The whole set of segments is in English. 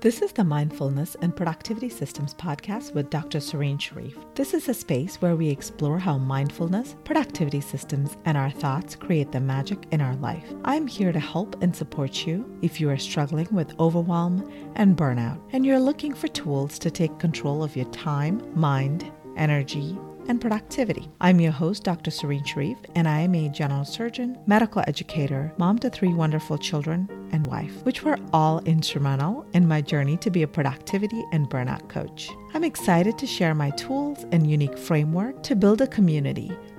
This is the Mindfulness and Productivity Systems podcast with Dr. Serene Sharif. This is a space where we explore how mindfulness, productivity systems, and our thoughts create the magic in our life. I'm here to help and support you if you are struggling with overwhelm and burnout, and you're looking for tools to take control of your time, mind, energy, and productivity. I'm your host, Dr. Serene Sharif, and I am a general surgeon, medical educator, mom to three wonderful children, and wife, which were all instrumental in my journey to be a productivity and burnout coach. I'm excited to share my tools and unique framework to build a community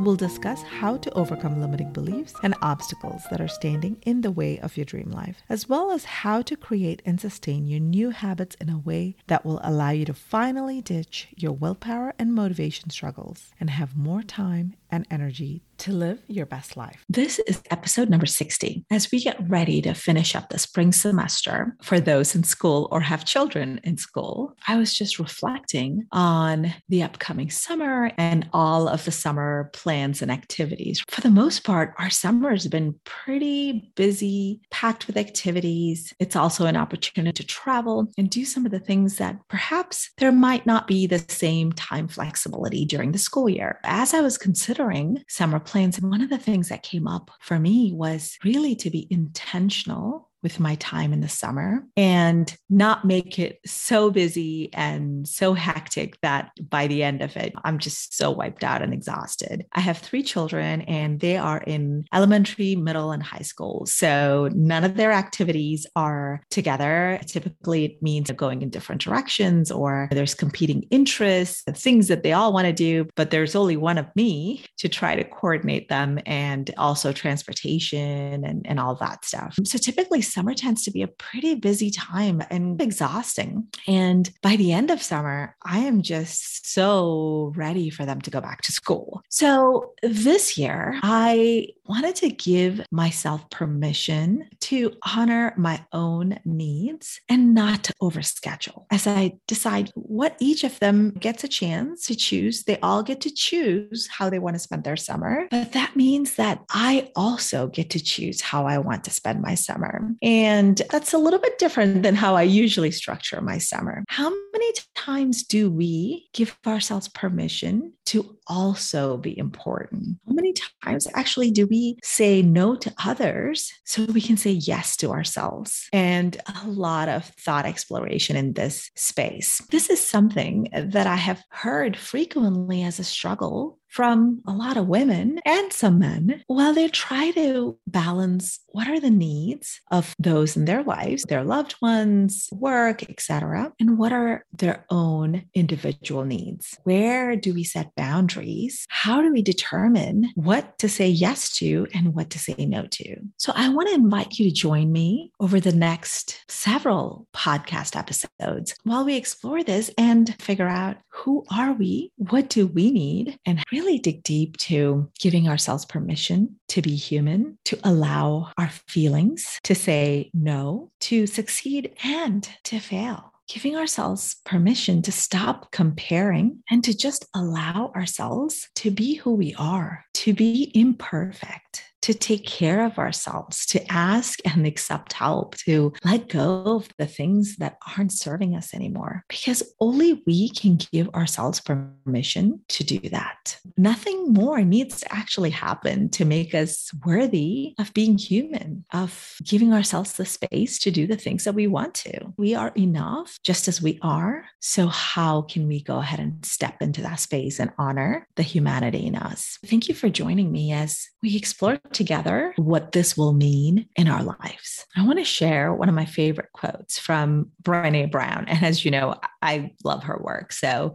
We'll discuss how to overcome limiting beliefs and obstacles that are standing in the way of your dream life, as well as how to create and sustain your new habits in a way that will allow you to finally ditch your willpower and motivation struggles and have more time and energy to live your best life. This is episode number 60. As we get ready to finish up the spring semester for those in school or have children in school, I was just reflecting on the upcoming summer and all of the summer plans and activities. For the most part, our summer has been pretty busy, packed with activities. It's also an opportunity to travel and do some of the things that perhaps there might not be the same time flexibility during the school year. As I was considering considering summer plans. And one of the things that came up for me was really to be intentional with my time in the summer and not make it so busy and so hectic that by the end of it, I'm just so wiped out and exhausted. I have three children and they are in elementary, middle, and high school. So none of their activities are together. Typically, it means going in different directions or there's competing interests, things that they all want to do, but there's only one of me to try to coordinate them and also transportation and, and all that stuff. So typically, summer tends to be a pretty busy time and exhausting. And by the end of summer, I am just so ready for them to go back to school. So this year, I wanted to give myself permission to honor my own needs and not to overschedule as I decide what each of them gets a chance to choose. They all get to choose how they want to spend their summer. But that means that I also get to choose how I want to spend my summer. And that's a little bit different than how I usually structure my summer. How many times do we give ourselves permission to also be important? How many times actually do we say no to others so we can say yes to ourselves? And a lot of thought exploration in this space. This is something that I have heard frequently as a struggle from a lot of women and some men while they try to balance what are the needs of those in their lives their loved ones work etc and what are their own individual needs. Where do we set boundaries? How do we determine what to say yes to and what to say no to? So i want to invite you to join me over the next several podcast episodes while we explore this and figure out who are we? What do we need? And really dig deep to giving ourselves permission to be human, to allow our feelings, to say no, to succeed and to fail. Giving ourselves permission to stop comparing and to just allow ourselves to be who we are, to be imperfect, to take care of ourselves, to ask and accept help, to let go of the things that aren't serving us anymore, because only we can give ourselves permission to do that. Nothing more needs to actually happen to make us worthy of being human, of giving ourselves the space to do the things that we want to. We are enough just as we are. So, how can we go ahead and step into that space and honor the humanity in us? Thank you for joining me as we explore together what this will mean in our lives. I want to share one of my favorite quotes from Brene Brown. And as you know, I love her work. So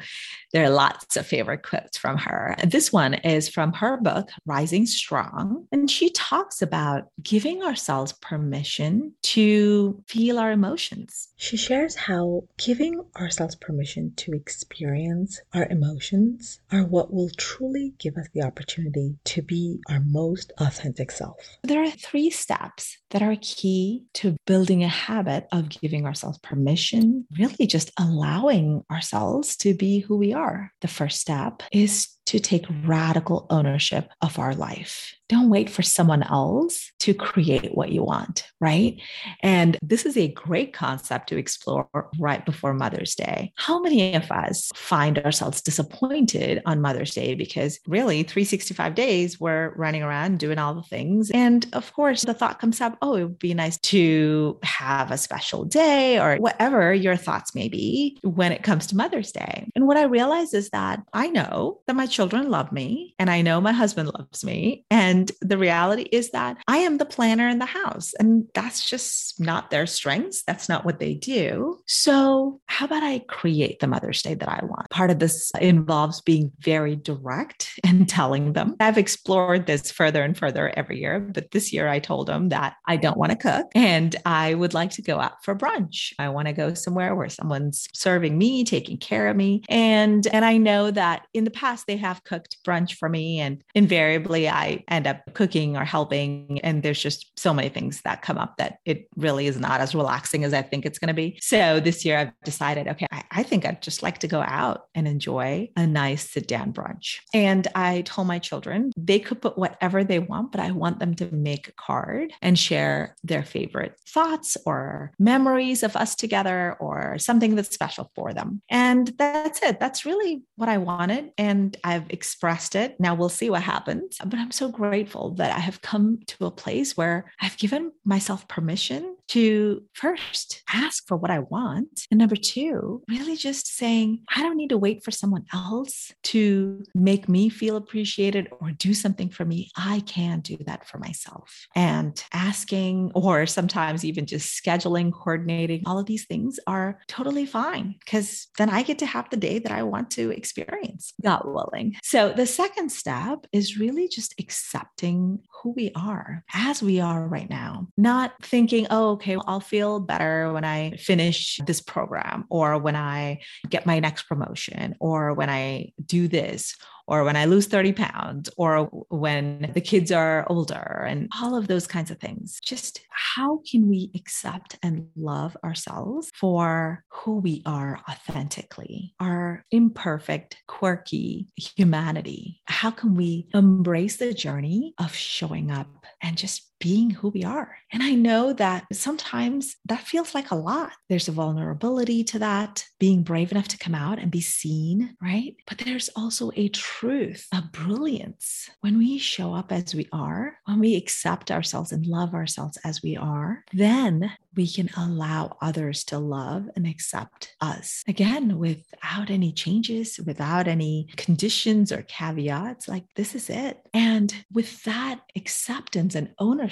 there are lots of favorite quotes from her. This one is from her book, Rising Strong. And she talks about giving ourselves permission to feel our emotions. She shares how giving ourselves permission to experience our emotions are what will truly give us the opportunity to be our most authentic self. There are three steps that are key to building a habit of giving ourselves permission, really just allowing ourselves to be who we are. The first step is to take radical ownership of our life. Don't wait for someone else to create what you want, right? And this is a great concept to explore right before Mother's Day. How many of us find ourselves disappointed on Mother's Day because really 365 days we're running around doing all the things. And of course, the thought comes up, oh, it would be nice to have a special day or whatever your thoughts may be when it comes to Mother's Day. And what I realize is that I know that my children love me and I know my husband loves me. And the reality is that I am the planner in the house and that's just not their strengths. That's not what they do. So, how about I create the Mother's Day that I want? Part of this involves being very direct and telling them. I've explored this further and further every year, but this year I told them that I don't want to cook and I would like to go out for brunch. I want to go somewhere where someone's serving me, taking care of me. And and I know that in the past they have cooked brunch for me and invariably I end up cooking or helping and there's just so many things that come up that it really is not as relaxing as I think it's going to be. So this year I've decided okay, I, I think I'd just like to go out and enjoy a nice sit down brunch. And I told my children they could put whatever they want, but I want them to make a card and share their favorite thoughts or memories of us together or something that's special for them. And that's it. That's really what I wanted. And I've expressed it. Now we'll see what happens. But I'm so grateful that I have come to a place where I've given myself permission to first ask for what I want. And number two, really just saying, I don't need to wait for someone else to make me feel appreciated or do something for me. I can do that for myself. And asking, or sometimes even just scheduling, coordinating, all of these things are totally fine because then I get to have the day that I want to experience, God willing. So the second step is really just accepting who we are as we are right now, not thinking, oh, okay, I'll feel better when I finish this program or when I get my next promotion or when I do this or when I lose 30 pounds, or when the kids are older, and all of those kinds of things. Just how can we accept and love ourselves for who we are authentically, our imperfect, quirky humanity? How can we embrace the journey of showing up and just being who we are. And I know that sometimes that feels like a lot. There's a vulnerability to that, being brave enough to come out and be seen, right? But there's also a truth, a brilliance. When we show up as we are, when we accept ourselves and love ourselves as we are, then we can allow others to love and accept us again without any changes, without any conditions or caveats. Like, this is it. And with that acceptance and ownership,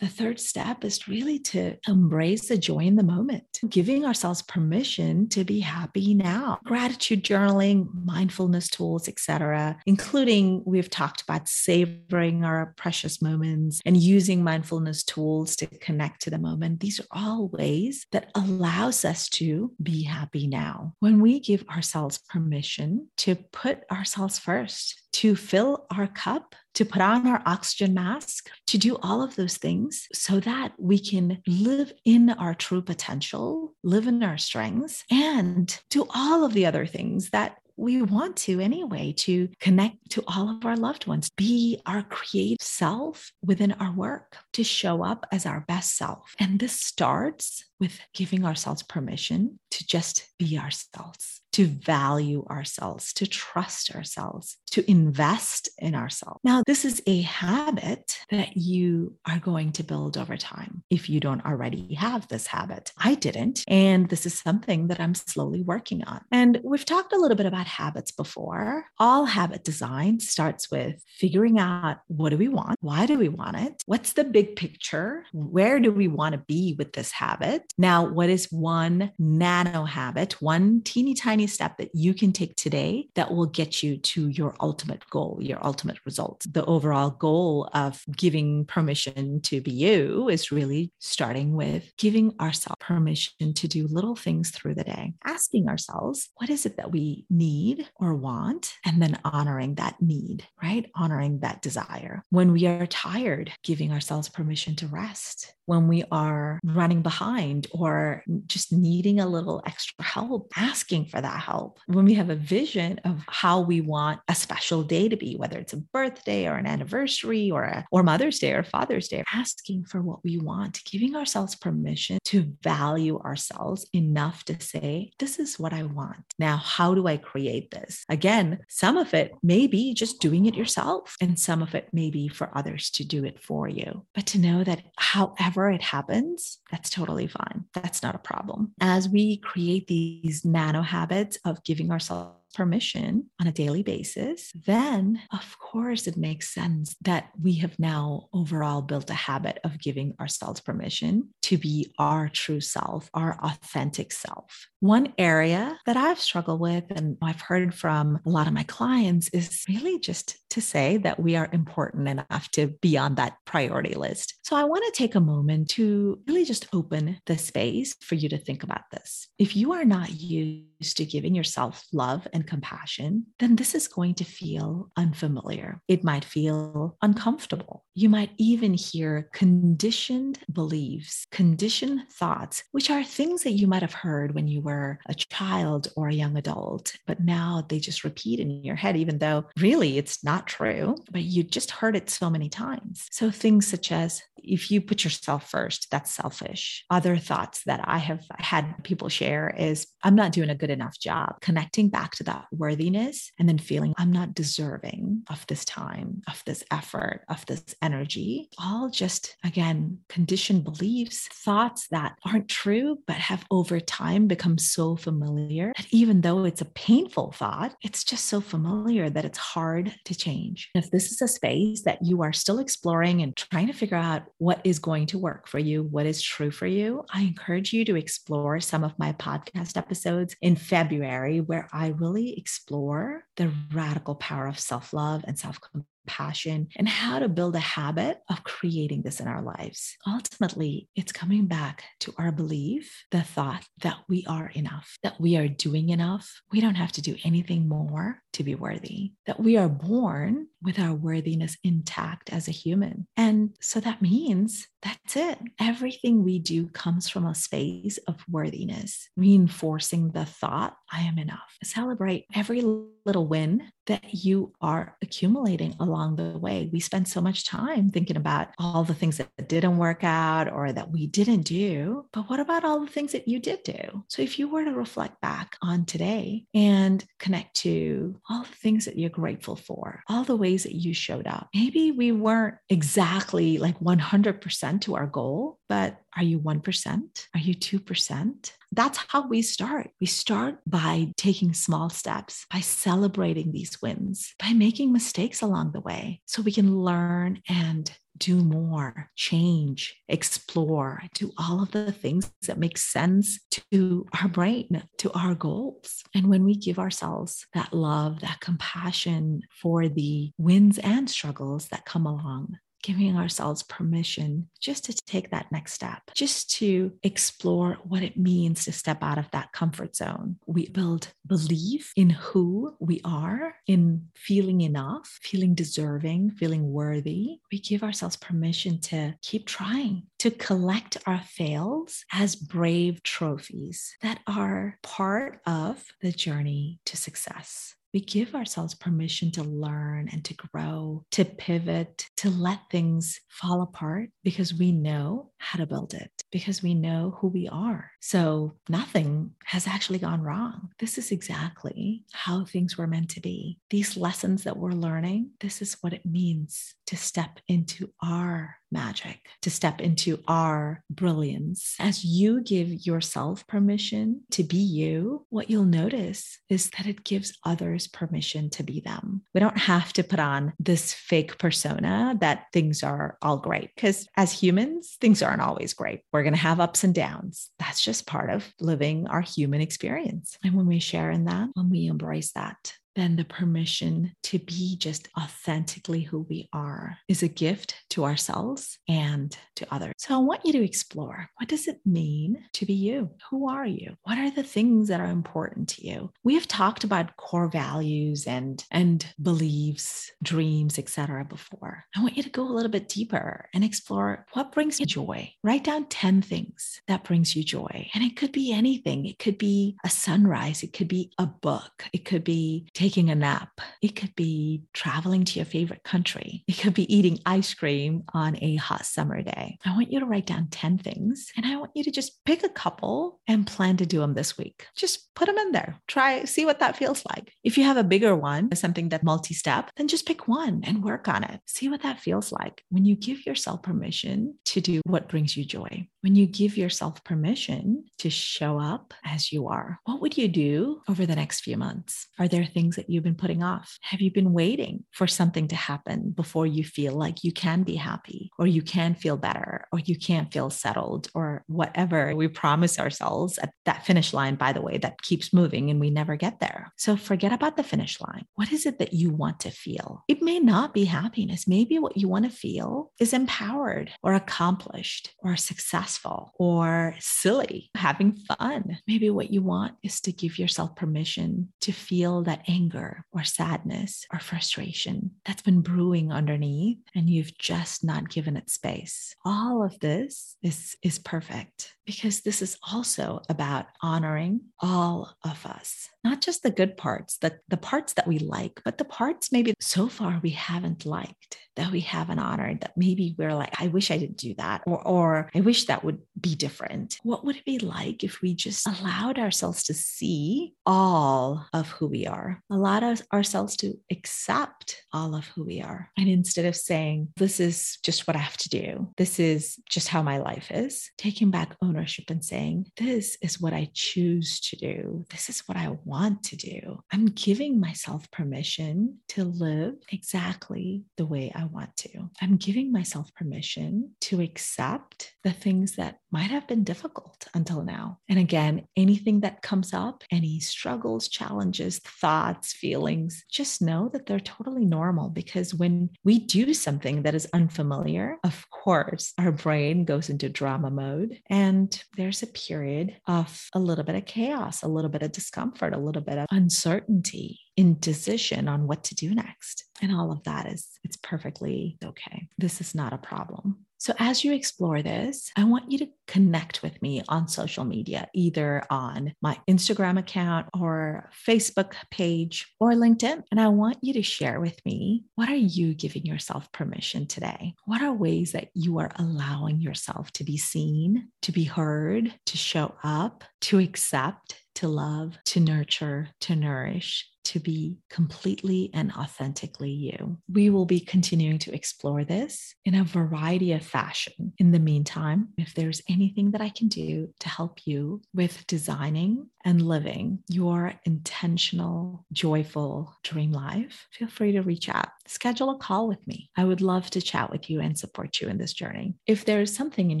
the third step is really to embrace the joy in the moment, giving ourselves permission to be happy now. Gratitude journaling, mindfulness tools, etc., including we've talked about savoring our precious moments and using mindfulness tools to connect to the moment. These are all ways that allows us to be happy now. When we give ourselves permission to put ourselves first, to fill our cup, to put on our oxygen mask, to do all of those things so that we can live in our true potential, live in our strengths, and do all of the other things that we want to anyway to connect to all of our loved ones, be our creative self within our work, to show up as our best self. And this starts with giving ourselves permission to just be ourselves to value ourselves, to trust ourselves, to invest in ourselves. Now, this is a habit that you are going to build over time if you don't already have this habit. I didn't. And this is something that I'm slowly working on. And we've talked a little bit about habits before. All habit design starts with figuring out what do we want? Why do we want it? What's the big picture? Where do we want to be with this habit? Now, what is one nano habit, one teeny tiny step that you can take today that will get you to your ultimate goal, your ultimate result? The overall goal of giving permission to be you is really starting with giving ourselves permission to do little things through the day, asking ourselves, what is it that we need or want? And then honoring that need, right? Honoring that desire. When we are tired, giving ourselves permission to rest when we are running behind or just needing a little extra help, asking for that help. When we have a vision of how we want a special day to be, whether it's a birthday or an anniversary or a, or Mother's Day or Father's Day, asking for what we want, giving ourselves permission to value ourselves enough to say, this is what I want. Now, how do I create this? Again, some of it may be just doing it yourself, and some of it may be for others to do it for you. But to know that however whenever it happens, that's totally fine. That's not a problem. As we create these nano habits of giving ourselves permission on a daily basis, then of course it makes sense that we have now overall built a habit of giving ourselves permission to be our true self, our authentic self. One area that I've struggled with and I've heard from a lot of my clients is really just to say that we are important enough to be on that priority list. So I want to take a moment to really just open the space for you to think about this. If you are not used to giving yourself love and compassion, then this is going to feel unfamiliar. It might feel uncomfortable. You might even hear conditioned beliefs, conditioned thoughts, which are things that you might have heard when you were a child or a young adult, but now they just repeat in your head, even though really it's not true, but you just heard it so many times. So things such as, if you put yourself first, that's selfish. Other thoughts that I have had people share is, I'm not doing a good enough job connecting back to that worthiness and then feeling I'm not deserving of this time, of this effort, of this energy. All just, again, conditioned beliefs, thoughts that aren't true, but have over time become so familiar that even though it's a painful thought, it's just so familiar that it's hard to change. If this is a space that you are still exploring and trying to figure out what is going to work for you, what is true for you, I encourage you to explore some of my podcast episodes in February where I really explore the radical power of self love and self compassion and how to build a habit of creating this in our lives. Ultimately, it's coming back to our belief, the thought that we are enough, that we are doing enough. We don't have to do anything more to be worthy, that we are born with our worthiness intact as a human. And so that means that's it. Everything we do comes from a space of worthiness, reinforcing the thought, I am enough. Celebrate every little win that you are accumulating along the way. We spend so much time thinking about all the things that didn't work out or that we didn't do. But what about all the things that you did do? So if you were to reflect back on today and connect to all the things that you're grateful for, all the ways that you showed up, maybe we weren't exactly like 100% to our goal, but are you 1%? Are you 2%? That's how we start. We start by taking small steps, by celebrating these wins, by making mistakes along the way so we can learn and do more, change, explore, do all of the things that make sense to our brain, to our goals. And when we give ourselves that love, that compassion for the wins and struggles that come along, giving ourselves permission just to take that next step, just to explore what it means to step out of that comfort zone. We build belief in who we are, in feeling enough, feeling deserving, feeling worthy. We give ourselves permission to keep trying, to collect our fails as brave trophies that are part of the journey to success we give ourselves permission to learn and to grow, to pivot, to let things fall apart because we know how to build it because we know who we are. So nothing has actually gone wrong. This is exactly how things were meant to be. These lessons that we're learning, this is what it means to step into our magic, to step into our brilliance. As you give yourself permission to be you, what you'll notice is that it gives others permission to be them. We don't have to put on this fake persona that things are all great because as humans, things aren't always great. We're going to have ups and downs. That's just part of living our human experience. And when we share in that, when we embrace that, then the permission to be just authentically who we are is a gift to ourselves and to others. So I want you to explore what does it mean to be you? Who are you? What are the things that are important to you? We have talked about core values and and beliefs, dreams, etc. before. I want you to go a little bit deeper and explore what brings you joy. Write down 10 things that brings you joy. And it could be anything. It could be a sunrise, it could be a book, it could be taking a nap. It could be traveling to your favorite country. It could be eating ice cream on a hot summer day. I want you to write down 10 things and I want you to just pick a couple and plan to do them this week. Just put them in there. Try, see what that feels like. If you have a bigger one, something that multi step, then just pick one and work on it. See what that feels like when you give yourself permission to do what brings you joy. When you give yourself permission to show up as you are, what would you do over the next few months? Are there things that you've been putting off? Have you been waiting for something to happen before you feel like you can be happy or you can feel better or you can feel settled or whatever we promise ourselves at that finish line, by the way, that keeps moving and we never get there. So forget about the finish line. What is it that you want to feel? It may not be happiness. Maybe what you want to feel is empowered or accomplished or successful or silly, having fun. Maybe what you want is to give yourself permission to feel that anger or sadness or frustration that's been brewing underneath and you've just not given it space. All of this is, is perfect because this is also about honoring all of us not just the good parts, the, the parts that we like, but the parts maybe so far we haven't liked, that we haven't honored, that maybe we're like, I wish I didn't do that, or, or I wish that would be different. What would it be like if we just allowed ourselves to see all of who we are, allowed ourselves to accept all of who we are? And instead of saying, this is just what I have to do, this is just how my life is, taking back ownership and saying, this is what I choose to do, this is what I want want to do. I'm giving myself permission to live exactly the way I want to. I'm giving myself permission to accept the things that might have been difficult until now. And again, anything that comes up, any struggles, challenges, thoughts, feelings, just know that they're totally normal because when we do something that is unfamiliar, of course, our brain goes into drama mode and there's a period of a little bit of chaos, a little bit of discomfort, a little bit of uncertainty, indecision on what to do next. And all of that is, it's perfectly okay. This is not a problem. So, as you explore this, I want you to connect with me on social media, either on my Instagram account or Facebook page or LinkedIn. And I want you to share with me what are you giving yourself permission today? What are ways that you are allowing yourself to be seen, to be heard, to show up, to accept, to love, to nurture, to nourish, to be completely and authentically you. We mm-hmm. will be continuing to explore this in a variety of fashion. In the meantime, if there's anything that I can do to help you with designing and living your intentional, joyful dream life, feel free to reach out. Schedule a call with me. I would love to chat with you and support you in this journey. If there is something in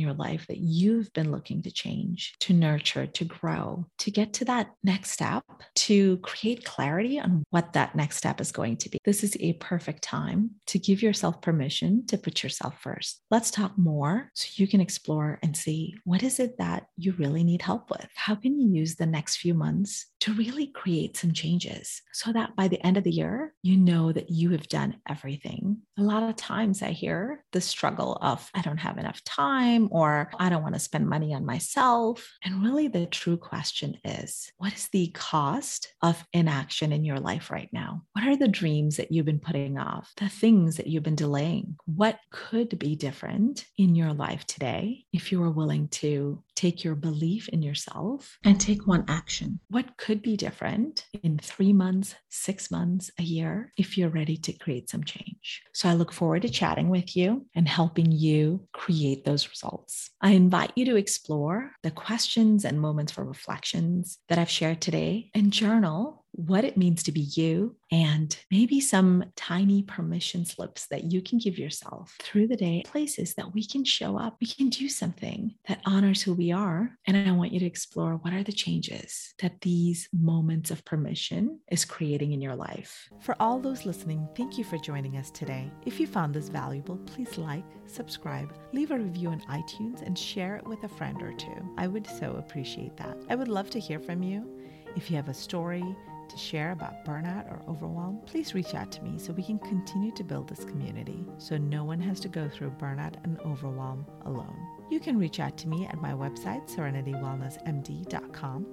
your life that you've been looking to change, to nurture, to grow, to get to that next step, to create clarity on what that next step is going to be, this is a perfect time to give yourself permission to put yourself first. Let's talk more so you can explore and see what is it that you really need help with? How can you use the next few months to really create some changes so that by the end of the year, you know that you have done everything. A lot of times I hear the struggle of, I don't have enough time or I don't want to spend money on myself. And really, the true question is, what is the cost of inaction in in your life right now? What are the dreams that you've been putting off, the things that you've been delaying? What could be different in your life today if you are willing to take your belief in yourself and take one action? What could be different in three months, six months, a year if you're ready to create some change? So I look forward to chatting with you and helping you create those results. I invite you to explore the questions and moments for reflections that I've shared today and journal what it means to be you, and maybe some tiny permission slips that you can give yourself through the day, places that we can show up, we can do something that honors who we are. And I want you to explore what are the changes that these moments of permission is creating in your life. For all those listening, thank you for joining us today. If you found this valuable, please like, subscribe, leave a review on iTunes, and share it with a friend or two. I would so appreciate that. I would love to hear from you. If you have a story, to share about burnout or overwhelm, please reach out to me so we can continue to build this community so no one has to go through burnout and overwhelm alone. You can reach out to me at my website, serenitywellnessmd.com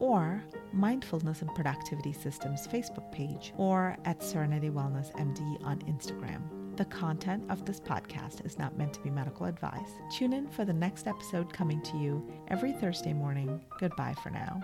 or Mindfulness and Productivity Systems Facebook page or at Serenity Wellness MD on Instagram. The content of this podcast is not meant to be medical advice. Tune in for the next episode coming to you every Thursday morning. Goodbye for now.